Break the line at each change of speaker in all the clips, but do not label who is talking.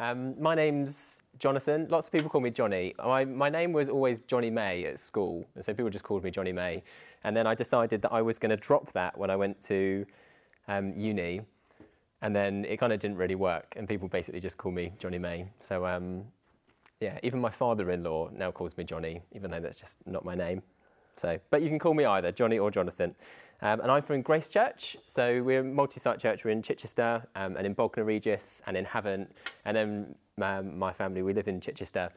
Um, my name's Jonathan. Lots of people call me Johnny. My, my name was always Johnny May at school, and so people just called me Johnny May. And then I decided that I was going to drop that when I went to um, uni, and then it kind of didn't really work, and people basically just call me Johnny May. So um, yeah, even my father-in-law now calls me Johnny, even though that's just not my name. So, but you can call me either Johnny or Jonathan. Um, and I'm from Grace Church. So we're a multi-site church. We're in Chichester um, and in Bognor Regis and in Havant. And then um, my family, we live in Chichester,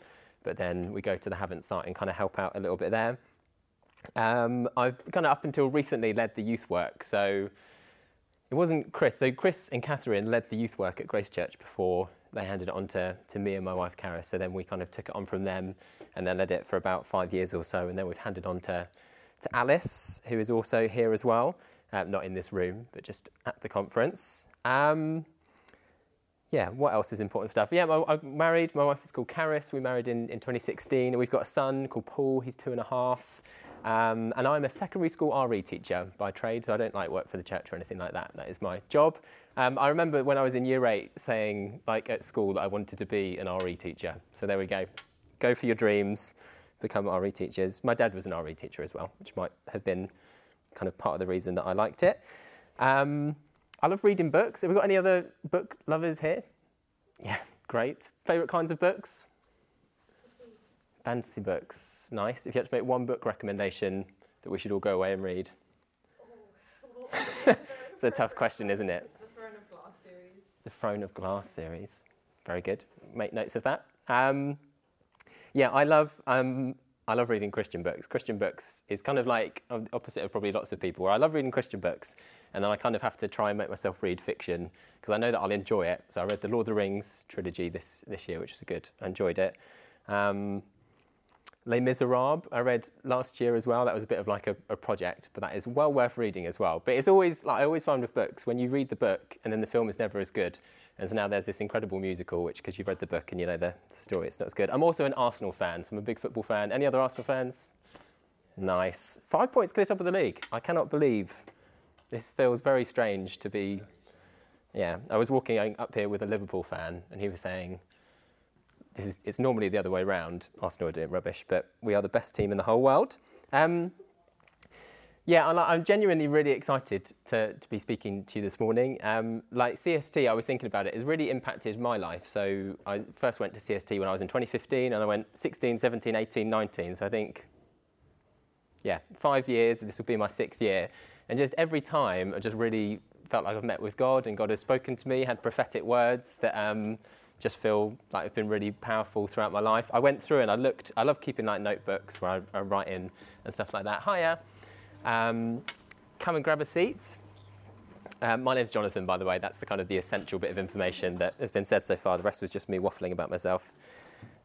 but then we go to the Havant site and kind of help out a little bit there. Um, I've kind of up until recently led the youth work. So it wasn't Chris. So Chris and Catherine led the youth work at Grace Church before they handed it on to, to me and my wife, Karis. So then we kind of took it on from them and then led it for about five years or so. And then we've handed on to, to Alice, who is also here as well. Uh, not in this room, but just at the conference. Um, yeah, what else is important stuff? Yeah, my, I'm married. My wife is called Karis. We married in, in 2016. We've got a son called Paul. He's two and a half. Um, and I'm a secondary school RE teacher by trade, so I don't like work for the church or anything like that. That is my job. Um, I remember when I was in year eight saying, like at school, that I wanted to be an RE teacher. So there we go. Go for your dreams, become RE teachers. My dad was an RE teacher as well, which might have been kind of part of the reason that I liked it. Um, I love reading books. Have we got any other book lovers here? Yeah, great. Favourite kinds of books? Fantasy books, nice. If you had to make one book recommendation that we should all go away and read. it's a tough question, isn't it?
The Throne of Glass series.
The Throne of Glass series. Very good. Make notes of that. Um, yeah, I love um, I love reading Christian books. Christian books is kind of like um, opposite of probably lots of people. Where I love reading Christian books, and then I kind of have to try and make myself read fiction because I know that I'll enjoy it. So I read the Lord of the Rings trilogy this this year, which was good. I enjoyed it. Um, Les Miserables, I read last year as well. That was a bit of like a, a, project, but that is well worth reading as well. But it's always like I always find with books when you read the book and then the film is never as good. And so now there's this incredible musical, which because you've read the book and you know the, the story, it's not as good. I'm also an Arsenal fan, so I'm a big football fan. Any other Arsenal fans? Nice. Five points clear top of the league. I cannot believe this feels very strange to be. Yeah, I was walking up here with a Liverpool fan, and he was saying is, it's normally the other way around. Arsenal are doing rubbish, but we are the best team in the whole world. Um, yeah, I'm genuinely really excited to, to be speaking to you this morning. Um, like CST, I was thinking about it, it's really impacted my life. So I first went to CST when I was in 2015, and I went 16, 17, 18, 19. So I think, yeah, five years, this will be my sixth year. And just every time, I just really felt like I've met with God, and God has spoken to me, had prophetic words that. Um, just feel like have been really powerful throughout my life. I went through and I looked, I love keeping like notebooks where I, I write in and stuff like that. Hiya. Um, come and grab a seat. Um, my name's Jonathan, by the way. That's the kind of the essential bit of information that has been said so far. The rest was just me waffling about myself.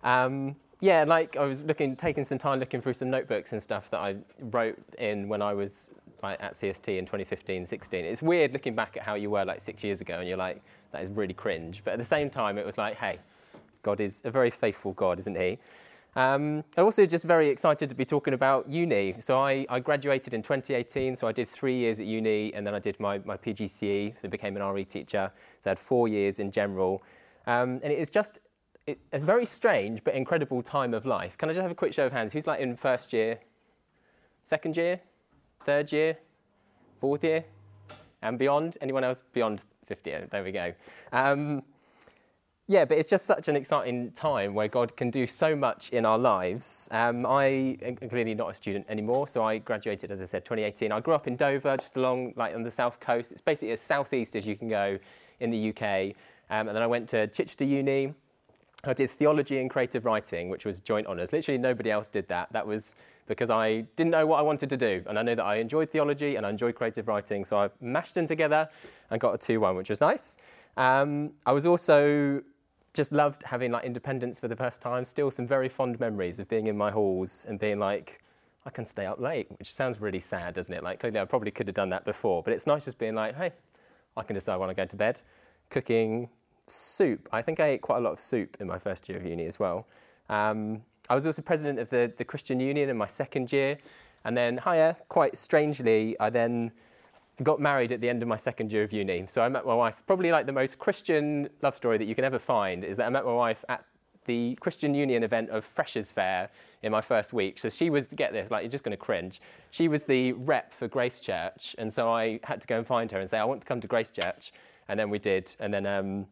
Um, yeah, like I was looking, taking some time looking through some notebooks and stuff that I wrote in when I was like, at CST in 2015, 16. It's weird looking back at how you were like six years ago, and you're like, that is really cringe. But at the same time, it was like, hey, God is a very faithful God, isn't He? Um, I'm also just very excited to be talking about uni. So I, I, graduated in 2018, so I did three years at uni, and then I did my, my PGCE, so I became an RE teacher. So I had four years in general. Um, and it is just it, a very strange but incredible time of life. Can I just have a quick show of hands? Who's like in first year, second year, third year, fourth year, and beyond? Anyone else beyond 50? There we go. Um, yeah, but it's just such an exciting time where God can do so much in our lives. Um, I am clearly not a student anymore, so I graduated, as I said, 2018. I grew up in Dover, just along like on the south coast. It's basically as southeast as you can go in the UK. Um, and then I went to Chichester Uni. I did theology and creative writing, which was joint honours. Literally nobody else did that. That was because I didn't know what I wanted to do. And I know that I enjoyed theology and I enjoyed creative writing. So I mashed them together and got a 2 1, which was nice. Um, I was also just loved having like independence for the first time. Still some very fond memories of being in my halls and being like, I can stay up late, which sounds really sad, doesn't it? Like clearly I probably could have done that before, but it's nice just being like, hey, I can decide when I go to bed. Cooking soup. I think I ate quite a lot of soup in my first year of uni as well. Um, I was also president of the, the Christian Union in my second year. And then, higher, quite strangely, I then got married at the end of my second year of uni. So I met my wife, probably like the most Christian love story that you can ever find is that I met my wife at the Christian Union event of Freshers Fair in my first week. So she was, get this, like you're just going to cringe. She was the rep for Grace Church. And so I had to go and find her and say, I want to come to Grace Church. And then we did. And then, um,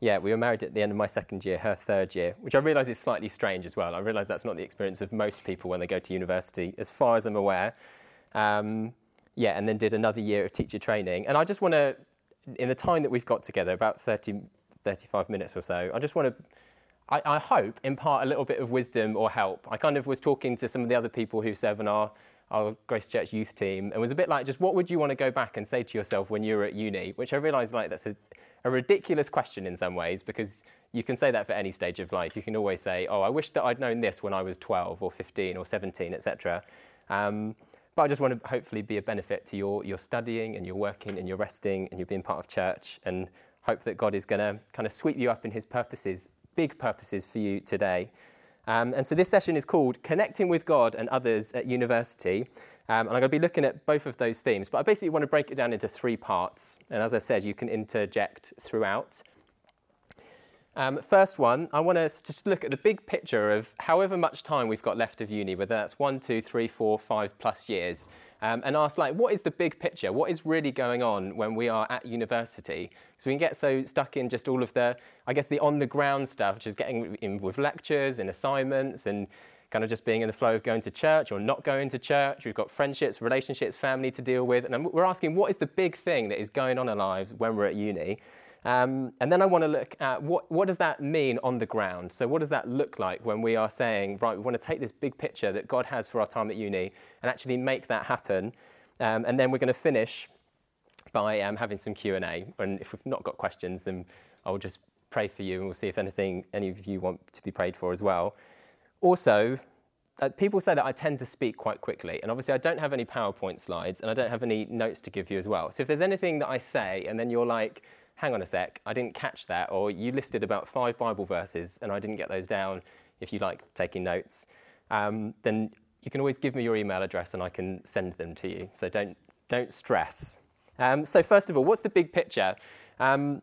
yeah, we were married at the end of my second year, her third year, which I realise is slightly strange as well. I realise that's not the experience of most people when they go to university, as far as I'm aware. Um, yeah, and then did another year of teacher training. And I just want to, in the time that we've got together, about 30, 35 minutes or so, I just want to I, I, hope, impart a little bit of wisdom or help. I kind of was talking to some of the other people who serve in our, our Grace Church youth team and was a bit like, just what would you want to go back and say to yourself when you were at uni? Which I realise like that's a, a ridiculous question in some ways because you can say that for any stage of life. You can always say, oh, I wish that I'd known this when I was 12 or 15 or 17, etc. Um, but I just want to hopefully be a benefit to your, your studying and your working and your resting and you being part of church and hope that God is going to kind of sweep you up in his purposes big purposes for you today. Um, and so this session is called Connecting with God and Others at University. Um, and I'm going to be looking at both of those themes, but I basically want to break it down into three parts. And as I said, you can interject throughout. Um, first one, I want us to just look at the big picture of however much time we've got left of uni, whether that's one, two, three, four, five plus years um, and ask, like, what is the big picture? What is really going on when we are at university? So we can get so stuck in just all of the, I guess, the on the ground stuff, which is getting in with lectures and assignments and kind of just being in the flow of going to church or not going to church. We've got friendships, relationships, family to deal with. And we're asking, what is the big thing that is going on in our lives when we're at uni? Um, and then I want to look at what, what does that mean on the ground? So what does that look like when we are saying, right, we want to take this big picture that God has for our time at uni and actually make that happen. Um, and then we're going to finish by um, having some Q&A. And if we've not got questions, then I'll just pray for you and we'll see if anything any of you want to be prayed for as well. Also, uh, people say that I tend to speak quite quickly, and obviously I don't have any PowerPoint slides and I don't have any notes to give you as well. So if there's anything that I say and then you're like, hang on a sec, I didn't catch that, or you listed about five Bible verses and I didn't get those down if you like taking notes, um, then you can always give me your email address and I can send them to you. So don't, don't stress. Um, so, first of all, what's the big picture? Um,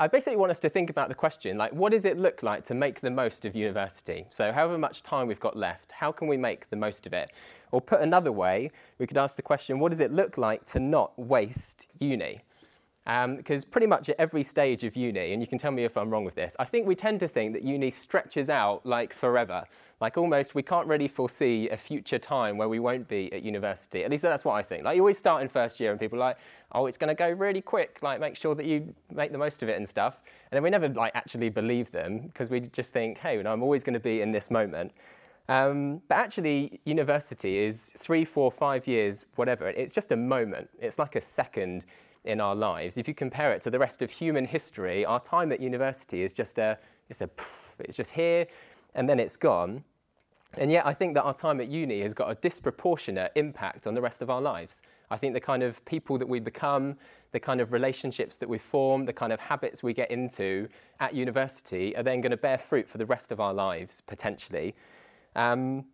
I basically want us to think about the question like, what does it look like to make the most of university? So, however much time we've got left, how can we make the most of it? Or, put another way, we could ask the question, what does it look like to not waste uni? Because um, pretty much at every stage of uni, and you can tell me if I'm wrong with this, I think we tend to think that uni stretches out like forever. Like almost, we can't really foresee a future time where we won't be at university. At least that's what I think. Like you always start in first year, and people are like, "Oh, it's going to go really quick. Like make sure that you make the most of it and stuff." And then we never like actually believe them because we just think, "Hey, you know, I'm always going to be in this moment." Um, but actually, university is three, four, five years, whatever. It's just a moment. It's like a second in our lives. If you compare it to the rest of human history, our time at university is just a, it's a, it's just here and then it's gone. And yet, I think that our time at uni has got a disproportionate impact on the rest of our lives. I think the kind of people that we become, the kind of relationships that we form, the kind of habits we get into at university are then going to bear fruit for the rest of our lives, potentially. Um,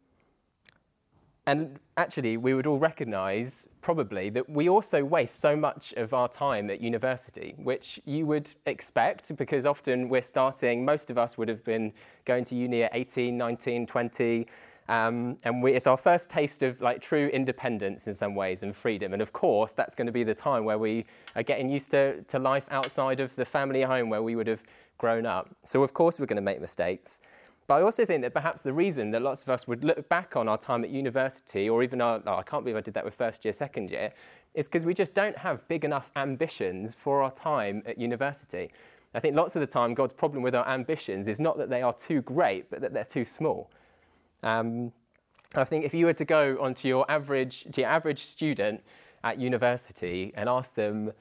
and actually, we would all recognize probably that we also waste so much of our time at university, which you would expect because often we're starting, most of us would have been going to uni at 18, 19, 20. Um, and we, it's our first taste of like true independence in some ways and freedom. And of course, that's going to be the time where we are getting used to, to life outside of the family home where we would have grown up. So, of course, we're going to make mistakes. But I also think that perhaps the reason that lots of us would look back on our time at university, or even our, oh, I can't believe I did that with first year, second year, is because we just don't have big enough ambitions for our time at university. I think lots of the time, God's problem with our ambitions is not that they are too great, but that they're too small. Um, I think if you were to go onto your average, to your average student at university and ask them,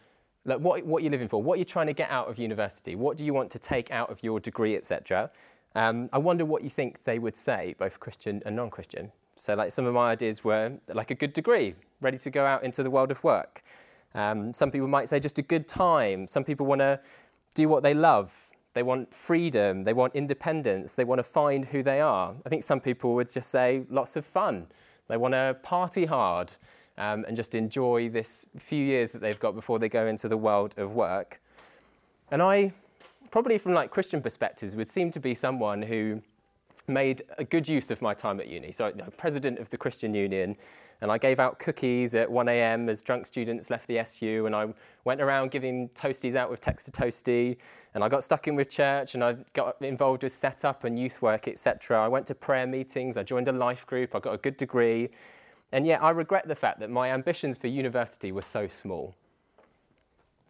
like, what, what you're living for, what are you're trying to get out of university, what do you want to take out of your degree, etc., um, I wonder what you think they would say, both Christian and non Christian. So, like, some of my ideas were like a good degree, ready to go out into the world of work. Um, some people might say just a good time. Some people want to do what they love. They want freedom. They want independence. They want to find who they are. I think some people would just say lots of fun. They want to party hard. um, and just enjoy this few years that they've got before they go into the world of work. And I, probably from like Christian perspectives, would seem to be someone who made a good use of my time at uni. So, you know, president of the Christian Union, and I gave out cookies at 1 a.m. as drunk students left the SU, and I went around giving toasties out with Text to Toasty, and I got stuck in with church, and I got involved with setup and youth work, etc. I went to prayer meetings, I joined a life group, I got a good degree, and yet I regret the fact that my ambitions for university were so small.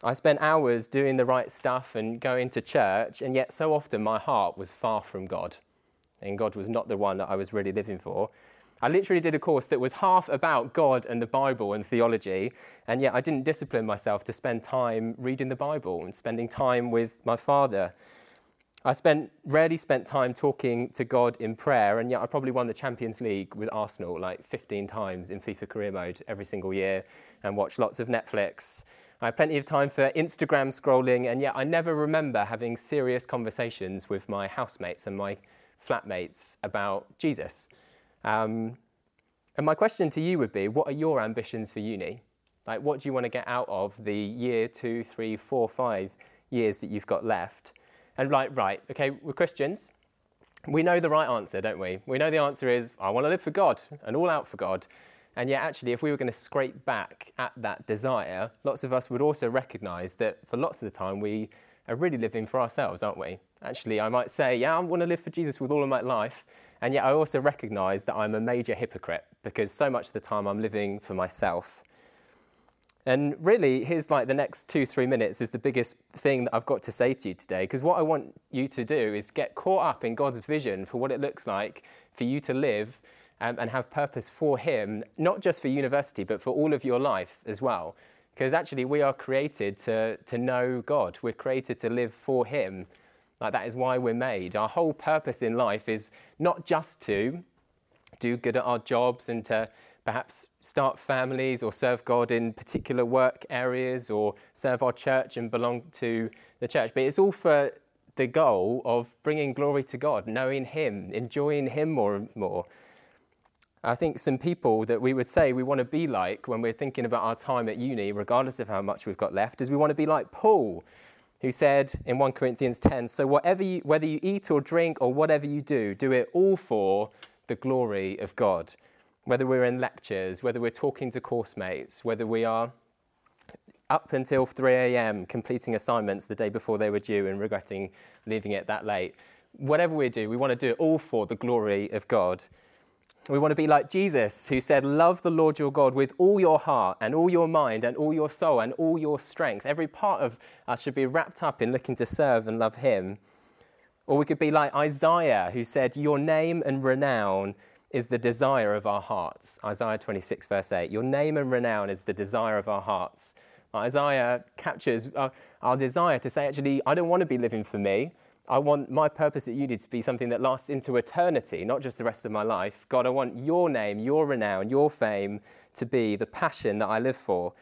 I spent hours doing the right stuff and going to church, and yet so often my heart was far from God and God was not the one that I was really living for. I literally did a course that was half about God and the Bible and theology, and yet I didn't discipline myself to spend time reading the Bible and spending time with my father. I spent rarely spent time talking to God in prayer, and yet I probably won the Champions League with Arsenal like 15 times in FIFA career mode every single year and watched lots of Netflix. I had plenty of time for Instagram scrolling, and yet I never remember having serious conversations with my housemates and my flatmates about Jesus. Um, and my question to you would be what are your ambitions for uni? Like, what do you want to get out of the year, two, three, four, five years that you've got left? And, like, right, okay, we're Christians. We know the right answer, don't we? We know the answer is, I want to live for God and all out for God. And yet, actually, if we were going to scrape back at that desire, lots of us would also recognize that for lots of the time we are really living for ourselves, aren't we? Actually, I might say, yeah, I want to live for Jesus with all of my life. And yet I also recognize that I'm a major hypocrite because so much of the time I'm living for myself. And really, here's like the next two, three minutes is the biggest thing that I've got to say to you today. Because what I want you to do is get caught up in God's vision for what it looks like for you to live um, and have purpose for Him, not just for university, but for all of your life as well. Because actually, we are created to, to know God, we're created to live for Him. Like, that is why we're made. Our whole purpose in life is not just to do good at our jobs and to perhaps start families or serve God in particular work areas or serve our church and belong to the church, but it's all for the goal of bringing glory to God, knowing Him, enjoying Him more and more. I think some people that we would say we want to be like when we're thinking about our time at uni, regardless of how much we've got left, is we want to be like Paul, who said in 1 Corinthians 10 So, whatever you, whether you eat or drink or whatever you do, do it all for the glory of God. Whether we're in lectures, whether we're talking to course mates, whether we are up until 3 a.m. completing assignments the day before they were due and regretting leaving it that late. Whatever we do, we want to do it all for the glory of God. We want to be like Jesus, who said, Love the Lord your God with all your heart and all your mind and all your soul and all your strength. Every part of us should be wrapped up in looking to serve and love Him. Or we could be like Isaiah, who said, Your name and renown is the desire of our hearts. Isaiah 26, verse 8. Your name and renown is the desire of our hearts. Isaiah captures our, our desire to say, actually, I don't want to be living for me. I want my purpose at uni to be something that lasts into eternity, not just the rest of my life. God, I want your name, your renown, your fame to be the passion that I live for.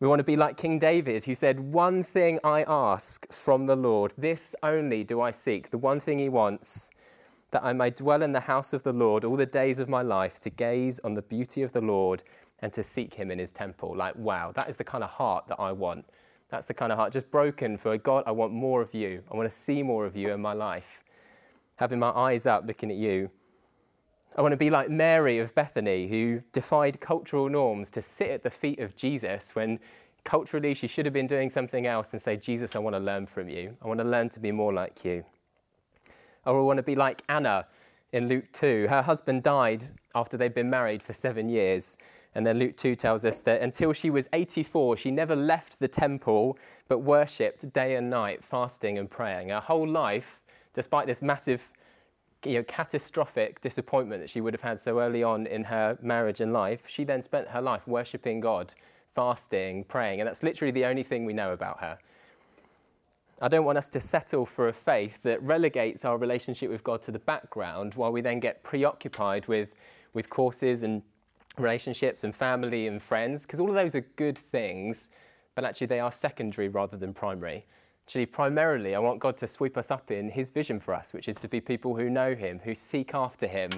We want to be like King David, who said, One thing I ask from the Lord, this only do I seek. The one thing he wants, that I may dwell in the house of the Lord all the days of my life, to gaze on the beauty of the Lord and to seek him in his temple. Like, wow, that is the kind of heart that I want. That's the kind of heart, just broken for God, I want more of you. I want to see more of you in my life. Having my eyes up looking at you. I want to be like Mary of Bethany, who defied cultural norms to sit at the feet of Jesus when culturally she should have been doing something else and say, Jesus, I want to learn from you. I want to learn to be more like you. Or I want to be like Anna in Luke 2. Her husband died after they'd been married for seven years. And then Luke 2 tells us that until she was 84, she never left the temple but worshipped day and night, fasting and praying. Her whole life, despite this massive, you know, catastrophic disappointment that she would have had so early on in her marriage and life, she then spent her life worshipping God, fasting, praying. And that's literally the only thing we know about her. I don't want us to settle for a faith that relegates our relationship with God to the background while we then get preoccupied with, with courses and relationships and family and friends, because all of those are good things, but actually they are secondary rather than primary. Actually, primarily, I want God to sweep us up in His vision for us, which is to be people who know Him, who seek after Him,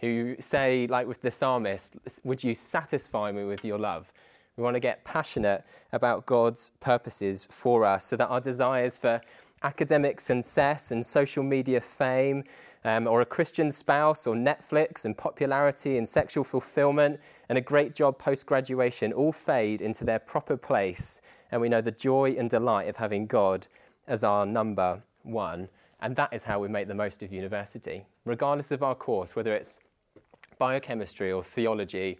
who say, like with the psalmist, Would you satisfy me with your love? We want to get passionate about God's purposes for us so that our desires for academic success and social media fame, um, or a Christian spouse, or Netflix and popularity and sexual fulfillment and a great job post graduation all fade into their proper place. And we know the joy and delight of having God as our number one. And that is how we make the most of university, regardless of our course, whether it's biochemistry or theology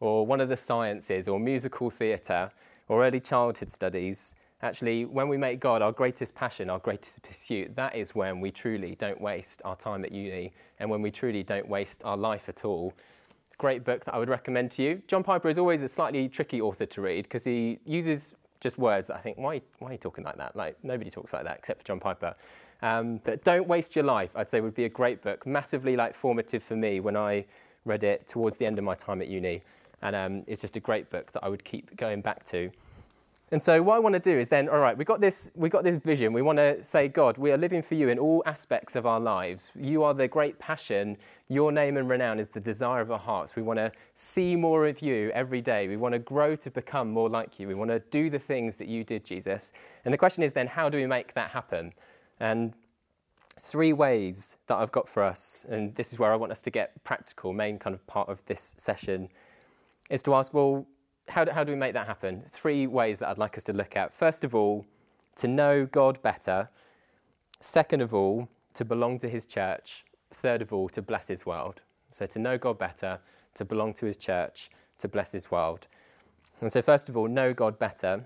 or one of the sciences or musical theatre or early childhood studies. Actually, when we make God our greatest passion, our greatest pursuit, that is when we truly don't waste our time at uni and when we truly don't waste our life at all. Great book that I would recommend to you. John Piper is always a slightly tricky author to read because he uses just words that I think, why, why are you talking like that? Like, nobody talks like that except for John Piper. Um, but Don't Waste Your Life, I'd say, would be a great book, massively like formative for me when I read it towards the end of my time at uni. And um, it's just a great book that I would keep going back to. And so what I want to do is then, all right, we got this, we got this vision. We want to say, God, we are living for you in all aspects of our lives. You are the great passion. Your name and renown is the desire of our hearts. We want to see more of you every day. We want to grow to become more like you. We want to do the things that you did, Jesus. And the question is then, how do we make that happen? And three ways that I've got for us, and this is where I want us to get practical, main kind of part of this session, is to ask, well, how do, how do we make that happen? Three ways that I'd like us to look at. First of all, to know God better. Second of all, to belong to his church. Third of all, to bless his world. So to know God better, to belong to his church, to bless his world. And so, first of all, know God better.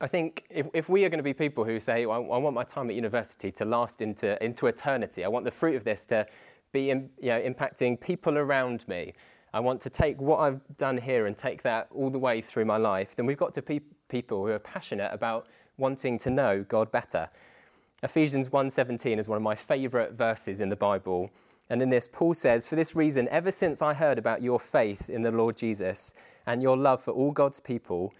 I think if, if we are going to be people who say, well, I want my time at university to last into, into eternity, I want the fruit of this to be you know, impacting people around me, I want to take what I've done here and take that all the way through my life, then we've got to be people who are passionate about wanting to know God better. Ephesians 1:17 is one of my favorite verses in the Bible. And in this Paul says, "For this reason ever since I heard about your faith in the Lord Jesus and your love for all God's people,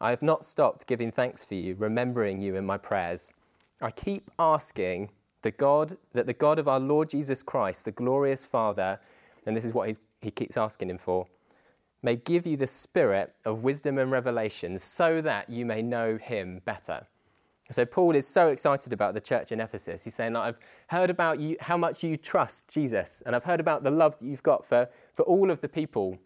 I have not stopped giving thanks for you, remembering you in my prayers. I keep asking the God that the God of our Lord Jesus Christ, the glorious Father, and this is what he's he keeps asking him for, may give you the spirit of wisdom and revelation so that you may know him better. So Paul is so excited about the church in Ephesus. He's saying, I've heard about you, how much you trust Jesus, and I've heard about the love that you've got for, for all of the people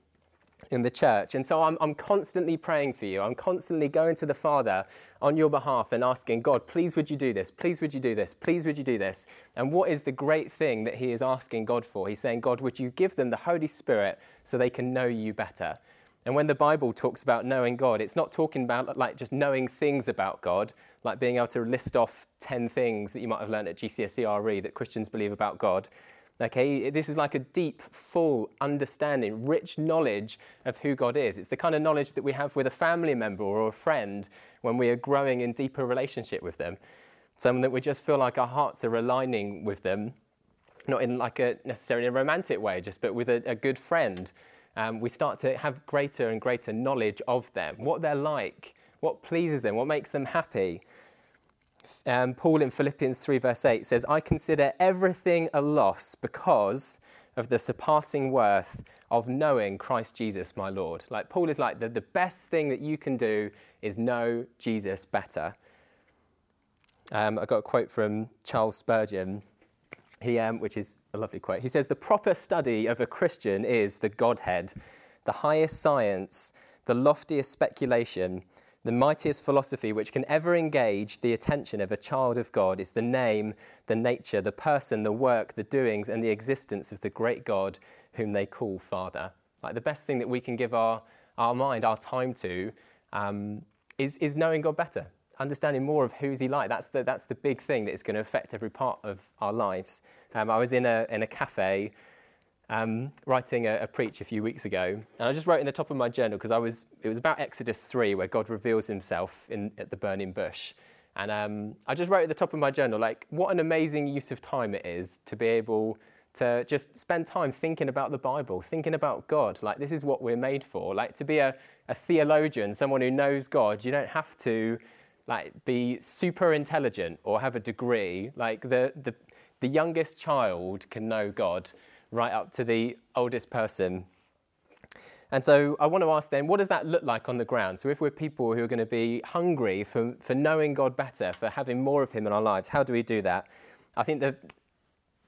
in the church. And so I'm, I'm constantly praying for you. I'm constantly going to the Father on your behalf and asking, God, please would you do this? Please would you do this? Please would you do this? And what is the great thing that he is asking God for? He's saying, God, would you give them the Holy Spirit so they can know you better? And when the Bible talks about knowing God, it's not talking about like just knowing things about God, like being able to list off 10 things that you might have learned at GCSE RE that Christians believe about God. Okay, this is like a deep, full understanding, rich knowledge of who God is. It's the kind of knowledge that we have with a family member or a friend when we are growing in deeper relationship with them. Something that we just feel like our hearts are aligning with them, not in like a necessarily a romantic way, just but with a, a good friend. Um, we start to have greater and greater knowledge of them, what they're like, what pleases them, what makes them happy um, Paul in Philippians 3, verse 8 says, I consider everything a loss because of the surpassing worth of knowing Christ Jesus, my Lord. Like, Paul is like, the, the best thing that you can do is know Jesus better. Um, I got a quote from Charles Spurgeon, he, um, which is a lovely quote. He says, The proper study of a Christian is the Godhead, the highest science, the loftiest speculation, the mightiest philosophy which can ever engage the attention of a child of God is the name, the nature, the person, the work, the doings, and the existence of the great God whom they call Father. Like the best thing that we can give our, our mind, our time to, um, is, is knowing God better, understanding more of who's He like. That's the, that's the big thing that is going to affect every part of our lives. Um, I was in a, in a cafe um, writing a, a, preach a few weeks ago, and I just wrote in the top of my journal because I was it was about Exodus three where God reveals Himself in at the burning bush, and um, I just wrote at the top of my journal like what an amazing use of time it is to be able to just spend time thinking about the Bible, thinking about God. Like this is what we're made for. Like to be a, a theologian, someone who knows God, you don't have to like be super intelligent or have a degree. Like the the the youngest child can know God right up to the oldest person. And so I want to ask then, what does that look like on the ground? So if we're people who are going to be hungry for, for knowing God better, for having more of Him in our lives, how do we do that? I think that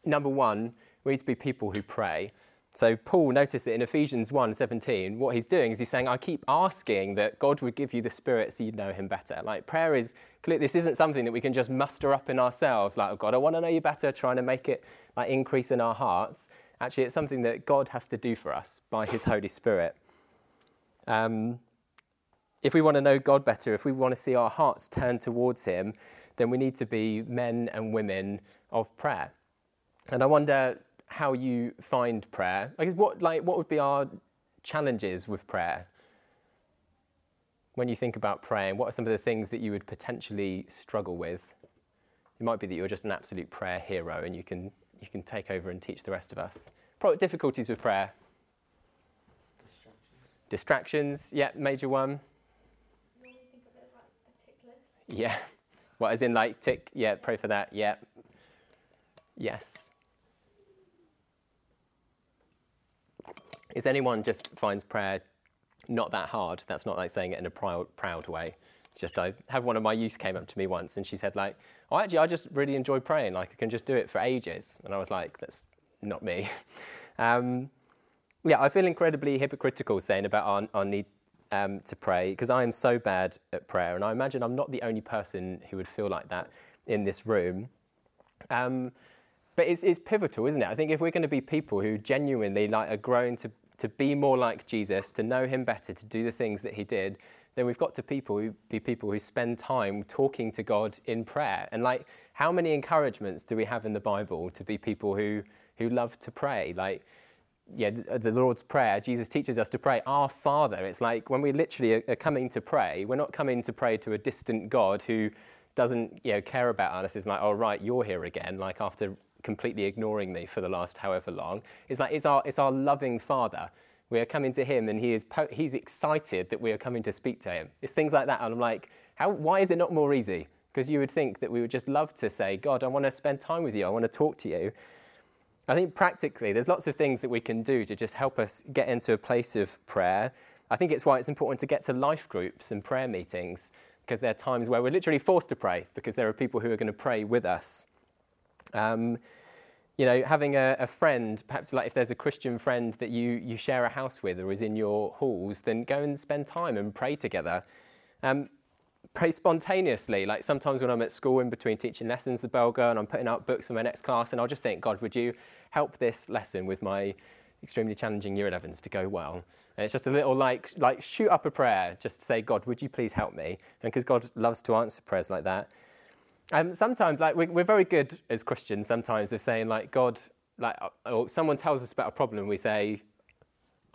number one, we need to be people who pray. So Paul noticed that in Ephesians 1:17, what he's doing is he's saying, I keep asking that God would give you the spirit so you'd know him better. Like prayer is clear, this isn't something that we can just muster up in ourselves, like, oh God, I want to know you better, trying to make it like increase in our hearts. Actually, it's something that God has to do for us by his Holy Spirit. Um, if we want to know God better, if we want to see our hearts turn towards him, then we need to be men and women of prayer. And I wonder how you find prayer. I guess what like what would be our challenges with prayer? When you think about praying, what are some of the things that you would potentially struggle with? It might be that you're just an absolute prayer hero and you can you can take over and teach the rest of us. Probably difficulties with prayer. Distractions. Distractions, yeah, major one. Yeah. What, as in like tick, yeah, pray for that, yeah. Yes. is anyone just finds prayer not that hard? That's not like saying it in a proud, proud way. It's just I have one of my youth came up to me once and she said like, "Oh, actually, I just really enjoy praying. Like I can just do it for ages." And I was like, "That's not me." um, yeah, I feel incredibly hypocritical saying about our, our need um, to pray because I am so bad at prayer, and I imagine I'm not the only person who would feel like that in this room. Um, but it's, it's, pivotal, isn't it? I think if we're going to be people who genuinely like are growing to to be more like Jesus, to know him better, to do the things that he did, then we've got to people who, be people who spend time talking to God in prayer. And like, how many encouragements do we have in the Bible to be people who, who love to pray? Like, yeah, the, uh, the Lord's Prayer, Jesus teaches us to pray, Our Father. It's like when we literally are, are coming to pray, we're not coming to pray to a distant God who doesn't you know, care about us. It's like, oh, right, you're here again, like after completely ignoring me for the last however long. It's like it's our, it's our loving Father. We are coming to Him, and He is po- He's excited that we are coming to speak to Him. It's things like that, and I'm like, how, why is it not more easy? Because you would think that we would just love to say, God, I want to spend time with you. I want to talk to you. I think practically, there's lots of things that we can do to just help us get into a place of prayer. I think it's why it's important to get to life groups and prayer meetings, because there are times where we're literally forced to pray, because there are people who are going to pray with us. Um, you know, having a, a, friend, perhaps like if there's a Christian friend that you, you share a house with or is in your halls, then go and spend time and pray together. Um, pray spontaneously. Like sometimes when I'm at school in between teaching lessons, the bell go and I'm putting out books for my next class, and I'll just think, God, would you help this lesson with my extremely challenging year 11s to go well? And it's just a little like, like shoot up a prayer just to say, God, would you please help me? And because God loves to answer prayers like that. Um, sometimes, like we're, we're, very good as Christians. Sometimes of saying, like God, like uh, or someone tells us about a problem, we say,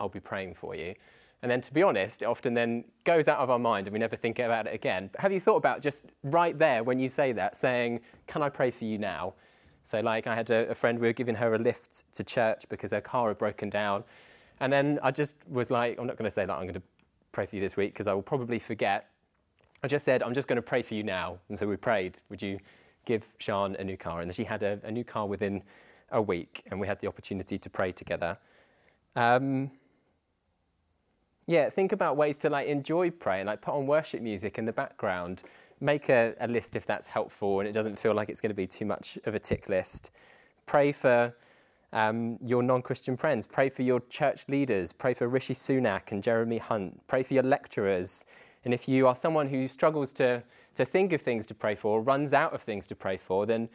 "I'll be praying for you," and then, to be honest, it often then goes out of our mind, and we never think about it again. But have you thought about just right there when you say that, saying, "Can I pray for you now?" So, like, I had a, a friend. We were giving her a lift to church because her car had broken down, and then I just was like, "I'm not going to say that I'm going to pray for you this week because I will probably forget." I just said, I'm just going to pray for you now. And so we prayed, would you give Sean a new car? And she had a, a new car within a week, and we had the opportunity to pray together. Um, yeah, think about ways to like enjoy praying, like put on worship music in the background. Make a, a list if that's helpful and it doesn't feel like it's going to be too much of a tick list. Pray for um, your non Christian friends. Pray for your church leaders. Pray for Rishi Sunak and Jeremy Hunt. Pray for your lecturers. And if you are someone who struggles to, to think of things to pray for, or runs out of things to pray for, then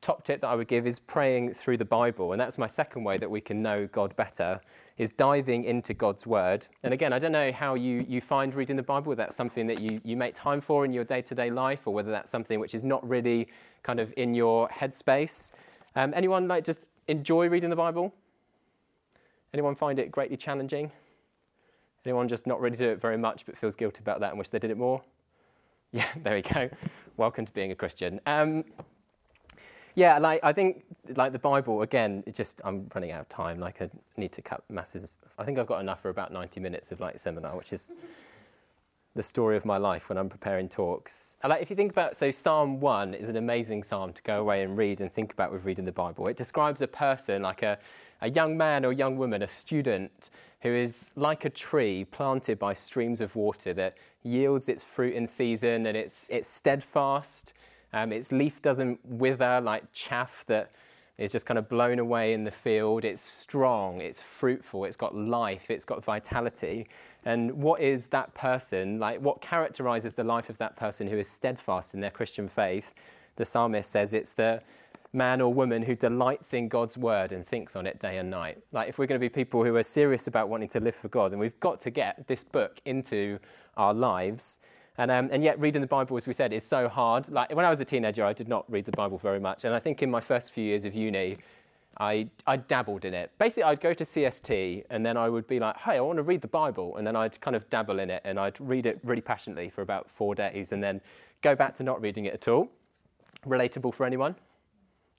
top tip that I would give is praying through the Bible. And that's my second way that we can know God better, is diving into God's Word. And again, I don't know how you, you find reading the Bible, whether that's something that you, you make time for in your day to day life, or whether that's something which is not really kind of in your headspace. Um, anyone like just enjoy reading the Bible? Anyone find it greatly challenging? Anyone just not really do it very much but feels guilty about that and wish they did it more? Yeah, there we go. Welcome to being a Christian. Um, yeah, like I think like the Bible again. It just I'm running out of time. Like I need to cut masses. I think I've got enough for about 90 minutes of like seminar, which is the story of my life when I'm preparing talks. Like if you think about, so Psalm 1 is an amazing psalm to go away and read and think about with reading the Bible. It describes a person, like a, a young man or young woman, a student, who is like a tree planted by streams of water that yields its fruit in season and it's, it's steadfast. Um, its leaf doesn't wither like chaff that is just kind of blown away in the field. It's strong, it's fruitful, it's got life, it's got vitality. And what is that person, like what characterizes the life of that person who is steadfast in their Christian faith? The psalmist says it's the man or woman who delights in God's word and thinks on it day and night. Like, if we're going to be people who are serious about wanting to live for God, then we've got to get this book into our lives. And, um, and yet, reading the Bible, as we said, is so hard. Like, when I was a teenager, I did not read the Bible very much. And I think in my first few years of uni, I, I dabbled in it. Basically, I'd go to CST and then I would be like, hey, I want to read the Bible. And then I'd kind of dabble in it and I'd read it really passionately for about four days and then go back to not reading it at all. Relatable for anyone?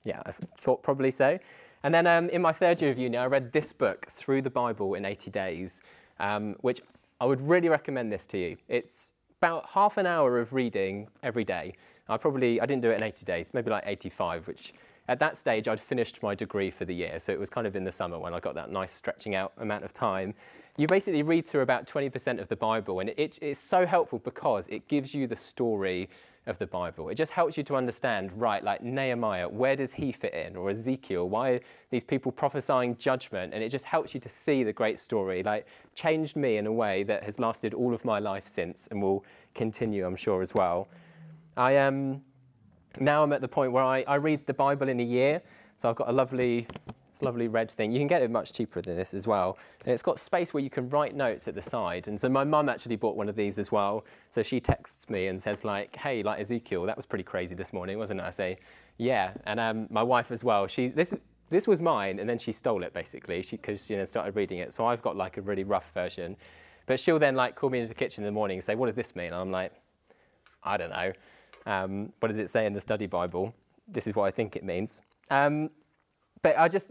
Yeah, I thought probably so. And then um, in my third year of uni, I read this book, Through the Bible in 80 Days, um, which I would really recommend this to you. It's about half an hour of reading every day. I probably, I didn't do it in 80 days, maybe like 85, which at that stage I'd finished my degree for the year. So it was kind of in the summer when I got that nice stretching out amount of time. You basically read through about 20% of the Bible, and it, it's so helpful because it gives you the story of the Bible. It just helps you to understand, right, like Nehemiah, where does he fit in? Or Ezekiel, why these people prophesying judgment? And it just helps you to see the great story. Like, changed me in a way that has lasted all of my life since and will continue, I'm sure, as well. I am. Um, now I'm at the point where I, I read the Bible in a year. So I've got a lovely it's lovely red thing. You can get it much cheaper than this as well. And it's got space where you can write notes at the side. And so my mum actually bought one of these as well. So she texts me and says like, hey, like Ezekiel, that was pretty crazy this morning, wasn't it? I say, yeah. And um, my wife as well, she, this, this was mine and then she stole it basically because you know, started reading it. So I've got like a really rough version. But she'll then like call me into the kitchen in the morning and say, what does this mean? And I'm like, I don't know. Um, what does it say in the study Bible? This is what I think it means. Um, but I just,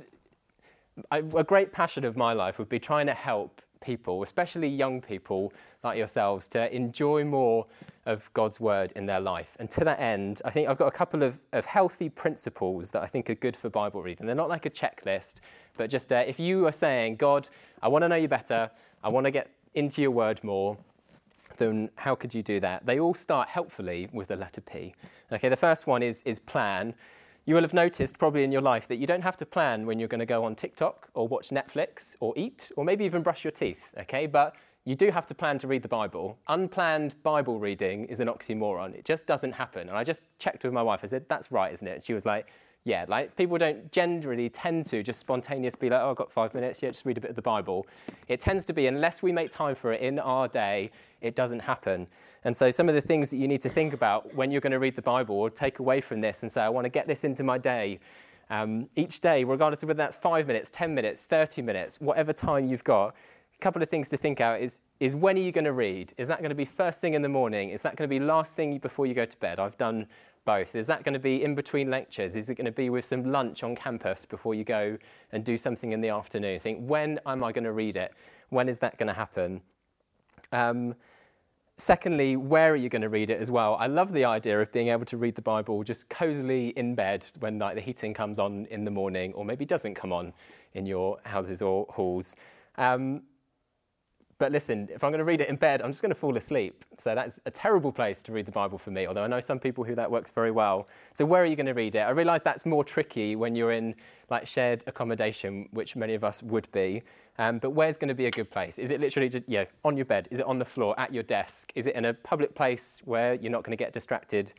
I, a great passion of my life would be trying to help people, especially young people like yourselves, to enjoy more of God's word in their life. And to that end, I think I've got a couple of, of healthy principles that I think are good for Bible reading. They're not like a checklist, but just uh, if you are saying, God, I want to know you better, I want to get into your word more, then how could you do that? They all start helpfully with the letter P. Okay, the first one is, is plan. You will have noticed probably in your life that you don't have to plan when you're going to go on TikTok or watch Netflix or eat or maybe even brush your teeth, okay? But you do have to plan to read the Bible. Unplanned Bible reading is an oxymoron. It just doesn't happen. And I just checked with my wife. I said, that's right, isn't it? She was like, yeah, like people don't generally tend to just spontaneously be like, oh, I've got five minutes, yeah, just read a bit of the Bible. It tends to be, unless we make time for it in our day, it doesn't happen. And so, some of the things that you need to think about when you're going to read the Bible or take away from this and say, I want to get this into my day. Um, each day, regardless of whether that's five minutes, 10 minutes, 30 minutes, whatever time you've got, a couple of things to think out is, is when are you going to read? Is that going to be first thing in the morning? Is that going to be last thing before you go to bed? I've done both? Is that going to be in between lectures? Is it going to be with some lunch on campus before you go and do something in the afternoon? Think, when am I going to read it? When is that going to happen? Um, secondly, where are you going to read it as well? I love the idea of being able to read the Bible just cozily in bed when like, the heating comes on in the morning, or maybe doesn't come on in your houses or halls. Um, but listen, if I'm going to read it in bed, I'm just going to fall asleep. So that's a terrible place to read the Bible for me, although I know some people who that works very well. So where are you going to read it? I realise that's more tricky when you're in like shared accommodation, which many of us would be. Um, but where's going to be a good place? Is it literally just, yeah, on your bed? Is it on the floor, at your desk? Is it in a public place where you're not going to get distracted,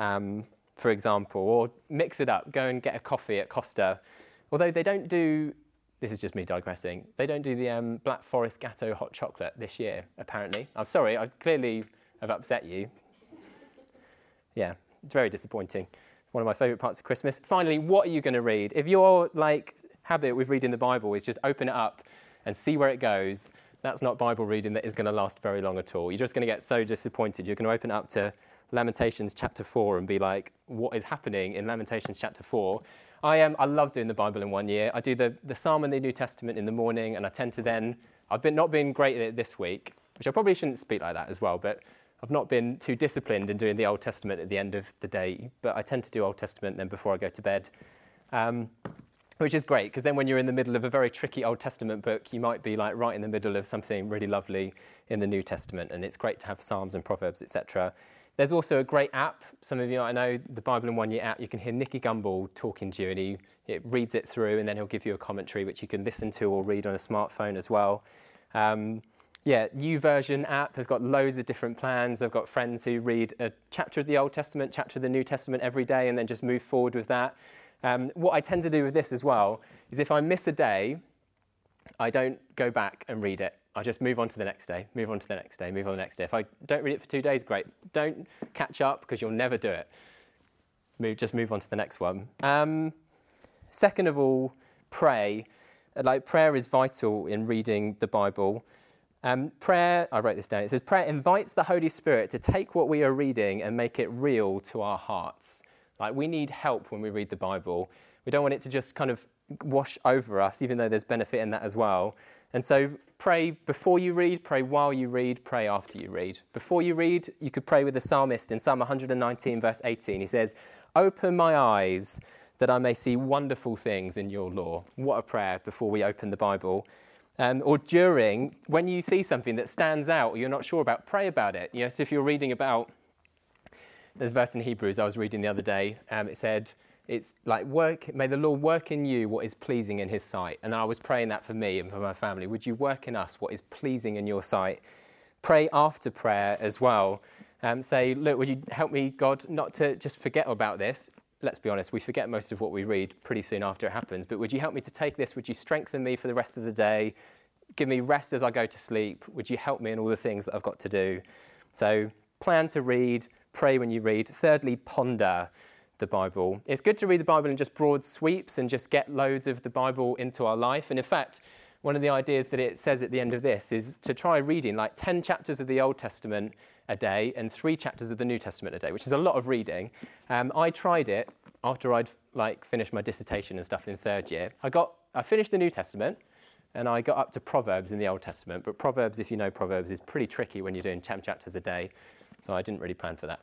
um, for example? Or mix it up, go and get a coffee at Costa. Although they don't do this is just me digressing. They don't do the um, Black Forest Gateau hot chocolate this year, apparently. I'm sorry, I clearly have upset you. Yeah, it's very disappointing. One of my favourite parts of Christmas. Finally, what are you going to read? If your like habit with reading the Bible is just open it up and see where it goes, that's not Bible reading that is going to last very long at all. You're just going to get so disappointed. You're going to open up to Lamentations chapter 4 and be like, what is happening in Lamentations chapter 4? I, um, I love doing the Bible in one year. I do the, the Psalm and the New Testament in the morning, and I tend to then, I've been, not been great at it this week, which I probably shouldn't speak like that as well, but I've not been too disciplined in doing the Old Testament at the end of the day, but I tend to do Old Testament then before I go to bed. Um, which is great because then when you're in the middle of a very tricky Old Testament book, you might be like right in the middle of something really lovely in the New Testament, and it's great to have Psalms and Proverbs, etc. There's also a great app. Some of you I know the Bible in One Year app. You can hear Nicky Gumbel talking to you, and he it reads it through, and then he'll give you a commentary which you can listen to or read on a smartphone as well. Um, yeah, YouVersion app has got loads of different plans. I've got friends who read a chapter of the Old Testament, chapter of the New Testament every day, and then just move forward with that. Um, what I tend to do with this as well is if I miss a day, I don't go back and read it. I just move on to the next day, move on to the next day, move on to the next day. If I don't read it for two days, great. Don't catch up because you'll never do it. Move, just move on to the next one. Um, second of all, pray. Like prayer is vital in reading the Bible. Um, prayer, I wrote this down. It says prayer invites the Holy Spirit to take what we are reading and make it real to our hearts. Like we need help when we read the Bible. We don't want it to just kind of wash over us, even though there's benefit in that as well. And so pray before you read, pray while you read, pray after you read. Before you read, you could pray with the psalmist in Psalm 119, verse 18. He says, Open my eyes that I may see wonderful things in your law. What a prayer before we open the Bible. Um, or during, when you see something that stands out or you're not sure about, pray about it. Yes, if you're reading about there's a verse in Hebrews I was reading the other day. Um, it said, it's like work, may the Lord work in you what is pleasing in his sight. And I was praying that for me and for my family. Would you work in us what is pleasing in your sight? Pray after prayer as well. Um, say, look, would you help me, God, not to just forget about this? Let's be honest, we forget most of what we read pretty soon after it happens. But would you help me to take this? Would you strengthen me for the rest of the day? Give me rest as I go to sleep? Would you help me in all the things that I've got to do? So, plan to read, pray when you read. Thirdly, ponder the Bible. It's good to read the Bible in just broad sweeps and just get loads of the Bible into our life. And in fact, one of the ideas that it says at the end of this is to try reading like 10 chapters of the Old Testament a day and three chapters of the New Testament a day, which is a lot of reading. Um, I tried it after I'd like finished my dissertation and stuff in third year. I got I finished the New Testament and I got up to Proverbs in the Old Testament. But Proverbs, if you know Proverbs, is pretty tricky when you're doing 10 chapters a day. So I didn't really plan for that.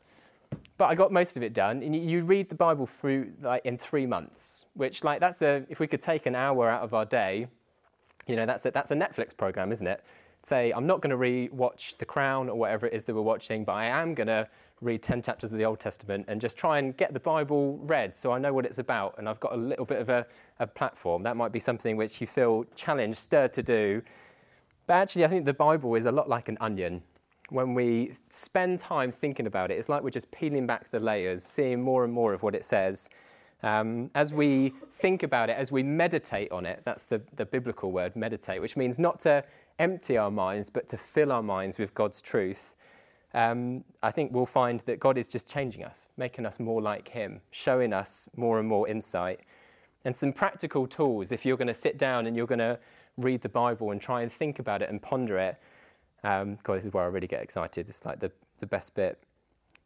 But I got most of it done. And you read the Bible through like in three months, which like that's a if we could take an hour out of our day, you know, that's a, that's a Netflix program, isn't it? Say I'm not going to re-watch The Crown or whatever it is that we're watching, but I am going to read 10 chapters of the Old Testament and just try and get the Bible read so I know what it's about and I've got a little bit of a, a platform. That might be something which you feel challenged, stirred to do. But actually, I think the Bible is a lot like an onion when we spend time thinking about it, it's like we're just peeling back the layers, seeing more and more of what it says. Um, as we think about it, as we meditate on it, that's the, the biblical word, meditate, which means not to empty our minds, but to fill our minds with God's truth. Um, I think we'll find that God is just changing us, making us more like Him, showing us more and more insight. And some practical tools if you're going to sit down and you're going to read the Bible and try and think about it and ponder it. Um, this is where I really get excited. It's like the, the best bit.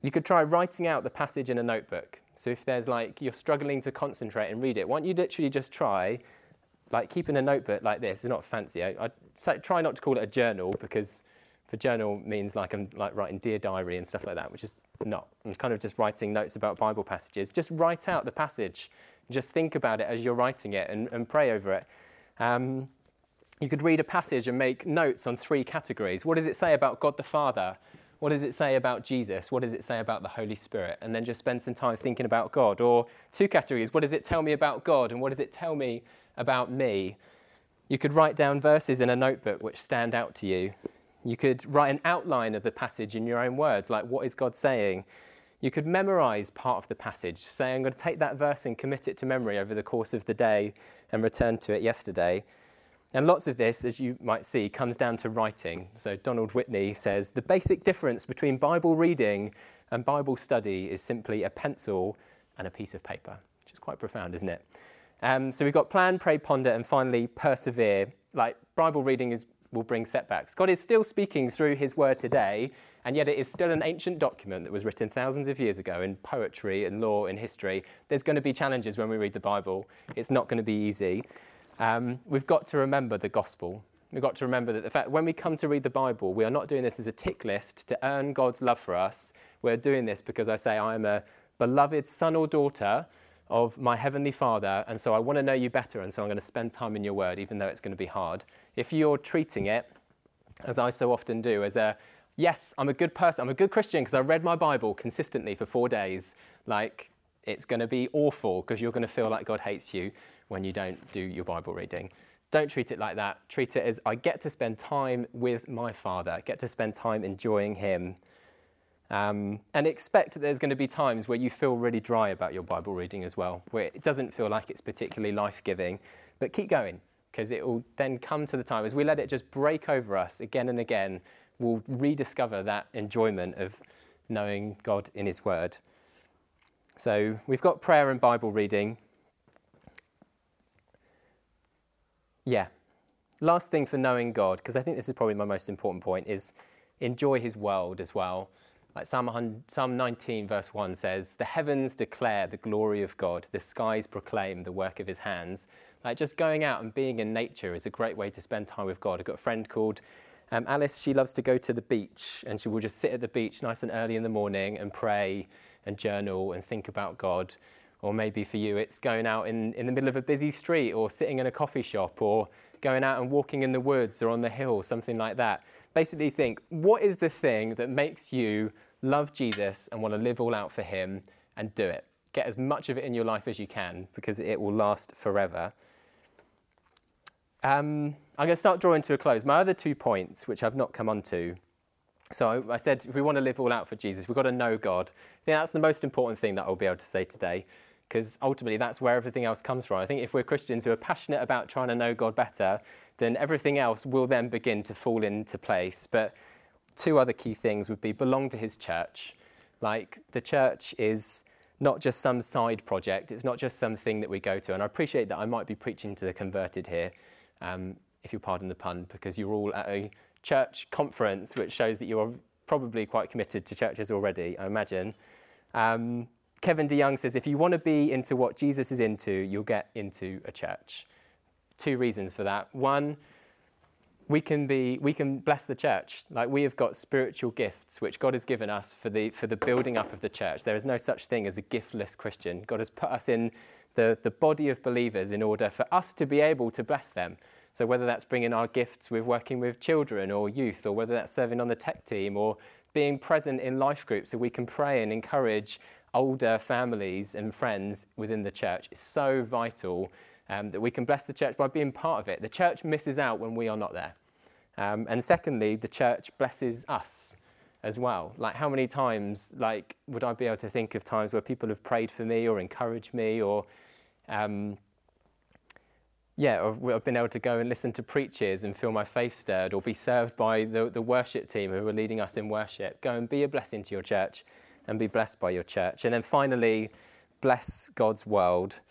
You could try writing out the passage in a notebook. So if there's like, you're struggling to concentrate and read it, why don't you literally just try, like keeping a notebook like this? It's not fancy. I, I try not to call it a journal because for journal means like I'm like writing dear diary and stuff like that, which is not. I'm kind of just writing notes about Bible passages. Just write out the passage. Just think about it as you're writing it and, and pray over it. Um, you could read a passage and make notes on three categories. What does it say about God the Father? What does it say about Jesus? What does it say about the Holy Spirit? And then just spend some time thinking about God. Or two categories. What does it tell me about God? And what does it tell me about me? You could write down verses in a notebook which stand out to you. You could write an outline of the passage in your own words, like what is God saying? You could memorize part of the passage, say, I'm going to take that verse and commit it to memory over the course of the day and return to it yesterday. And lots of this, as you might see, comes down to writing. So Donald Whitney says the basic difference between Bible reading and Bible study is simply a pencil and a piece of paper, which is quite profound, isn't it? Um, so we've got plan, pray, ponder, and finally persevere. Like Bible reading is, will bring setbacks. God is still speaking through his word today, and yet it is still an ancient document that was written thousands of years ago in poetry and law and history. There's going to be challenges when we read the Bible. It's not going to be easy. Um, we've got to remember the gospel. We've got to remember that the fact when we come to read the Bible, we are not doing this as a tick list to earn God's love for us. We're doing this because I say I am a beloved son or daughter of my heavenly Father, and so I want to know you better, and so I'm going to spend time in your word, even though it's going to be hard. If you're treating it, as I so often do, as a yes, I'm a good person, I'm a good Christian because I read my Bible consistently for four days, like it's going to be awful because you're going to feel like God hates you when you don't do your Bible reading. Don't treat it like that. Treat it as I get to spend time with my Father, get to spend time enjoying Him. Um, and expect that there's going to be times where you feel really dry about your Bible reading as well, where it doesn't feel like it's particularly life giving. But keep going, because it will then come to the time as we let it just break over us again and again, we'll rediscover that enjoyment of knowing God in His Word. So we've got prayer and Bible reading. Yeah. Last thing for knowing God, because I think this is probably my most important point, is enjoy His world as well. Like Psalm, Psalm 19, verse 1 says, The heavens declare the glory of God, the skies proclaim the work of his hands. Like just going out and being in nature is a great way to spend time with God. I've got a friend called um, Alice, she loves to go to the beach and she will just sit at the beach nice and early in the morning and pray and journal and think about God. Or maybe for you, it's going out in, in the middle of a busy street or sitting in a coffee shop or going out and walking in the woods or on the hill, something like that basically think what is the thing that makes you love Jesus and want to live all out for Him and do it? Get as much of it in your life as you can because it will last forever. Um, I'm going to start drawing to a close. My other two points, which I've not come on to. So I said, if we want to live all out for Jesus, we've got to know God. I think that's the most important thing that I'll be able to say today, because ultimately that's where everything else comes from. I think if we're Christians who are passionate about trying to know God better, then everything else will then begin to fall into place. But two other key things would be belong to his church. Like the church is not just some side project, it's not just something that we go to. And I appreciate that I might be preaching to the converted here, um, if you'll pardon the pun, because you're all at a church conference, which shows that you are probably quite committed to churches already, I imagine. Um, Kevin DeYoung says if you want to be into what Jesus is into, you'll get into a church. Two reasons for that. One, we can be we can bless the church. Like we have got spiritual gifts which god has given us for the for the building up of the church. There is no such thing as a giftless christian. God has put us in the, the body of believers in order for us to be able to bless them. So whether that's bringing our gifts with working with children or youth or whether that's serving on the tech team or being present in life groups so we can pray and encourage older families and friends within the church is so vital um, that we can bless the church by being part of it. The church misses out when we are not there. Um, and secondly, the church blesses us as well. Like how many times, like, would I be able to think of times where people have prayed for me or encouraged me or, um, yeah, I've been able to go and listen to preachers and feel my faith stirred or be served by the, the worship team who are leading us in worship. Go and be a blessing to your church and be blessed by your church. And then finally, bless God's world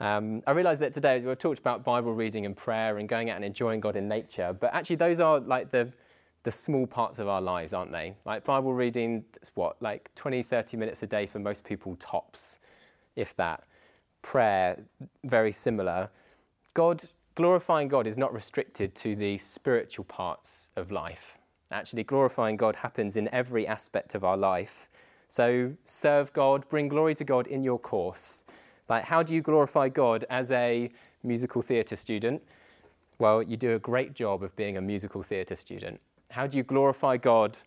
um, I realised that today we've talked about Bible reading and prayer and going out and enjoying God in nature, but actually those are like the the small parts of our lives, aren't they? Like Bible reading, it's what, like 20, 30 minutes a day for most people, tops, if that. Prayer, very similar. God, glorifying God is not restricted to the spiritual parts of life. Actually, glorifying God happens in every aspect of our life. So serve God, bring glory to God in your course. Like, how do you glorify God as a musical theatre student? Well, you do a great job of being a musical theatre student. How do you glorify God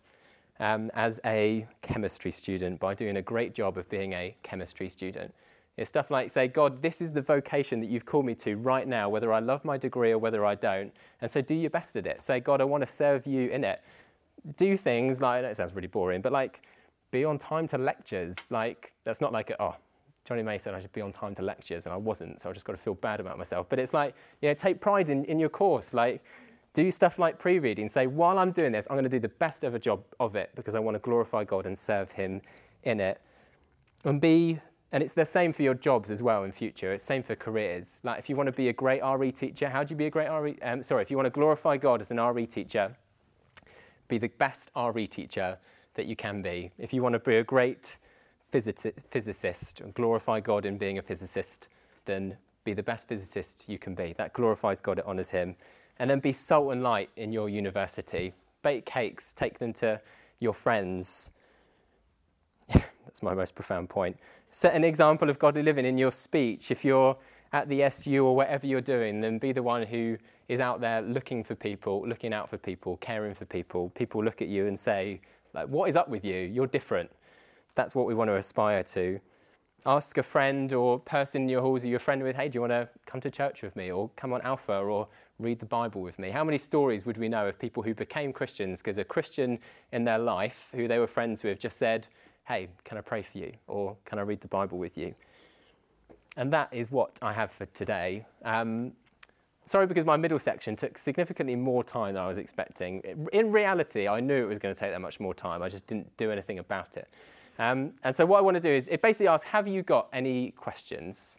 um, as a chemistry student? By doing a great job of being a chemistry student. It's stuff like, say, God, this is the vocation that you've called me to right now, whether I love my degree or whether I don't. And so do your best at it. Say, God, I want to serve you in it. Do things like, that sounds really boring, but like, be on time to lectures. Like, that's not like, a, oh, Johnny May said I should be on time to lectures, and I wasn't, so I just got to feel bad about myself. But it's like, you know, take pride in, in your course. Like, do stuff like pre reading. Say, while I'm doing this, I'm going to do the best ever job of it because I want to glorify God and serve Him in it. And be, and it's the same for your jobs as well in future. It's same for careers. Like, if you want to be a great RE teacher, how do you be a great RE? Um, sorry, if you want to glorify God as an RE teacher, be the best RE teacher that you can be. If you want to be a great physicist and glorify God in being a physicist, then be the best physicist you can be. That glorifies God, it honours Him. and then be salt and light in your university. Bake cakes, take them to your friends. That's my most profound point. Set an example of godly living in your speech. If you're at the SU or whatever you're doing, then be the one who is out there looking for people, looking out for people, caring for people. People look at you and say, like, what is up with you? You're different. That's what we want to aspire to. Ask a friend or person in your halls who you're friend with, hey, do you want to come to church with me? Or come on Alpha or read the Bible with me? How many stories would we know of people who became Christians because a Christian in their life who they were friends with just said, hey, can I pray for you? Or can I read the Bible with you? And that is what I have for today. Um, sorry, because my middle section took significantly more time than I was expecting. In reality, I knew it was going to take that much more time. I just didn't do anything about it. Um, and so, what I want to do is it basically asks Have you got any questions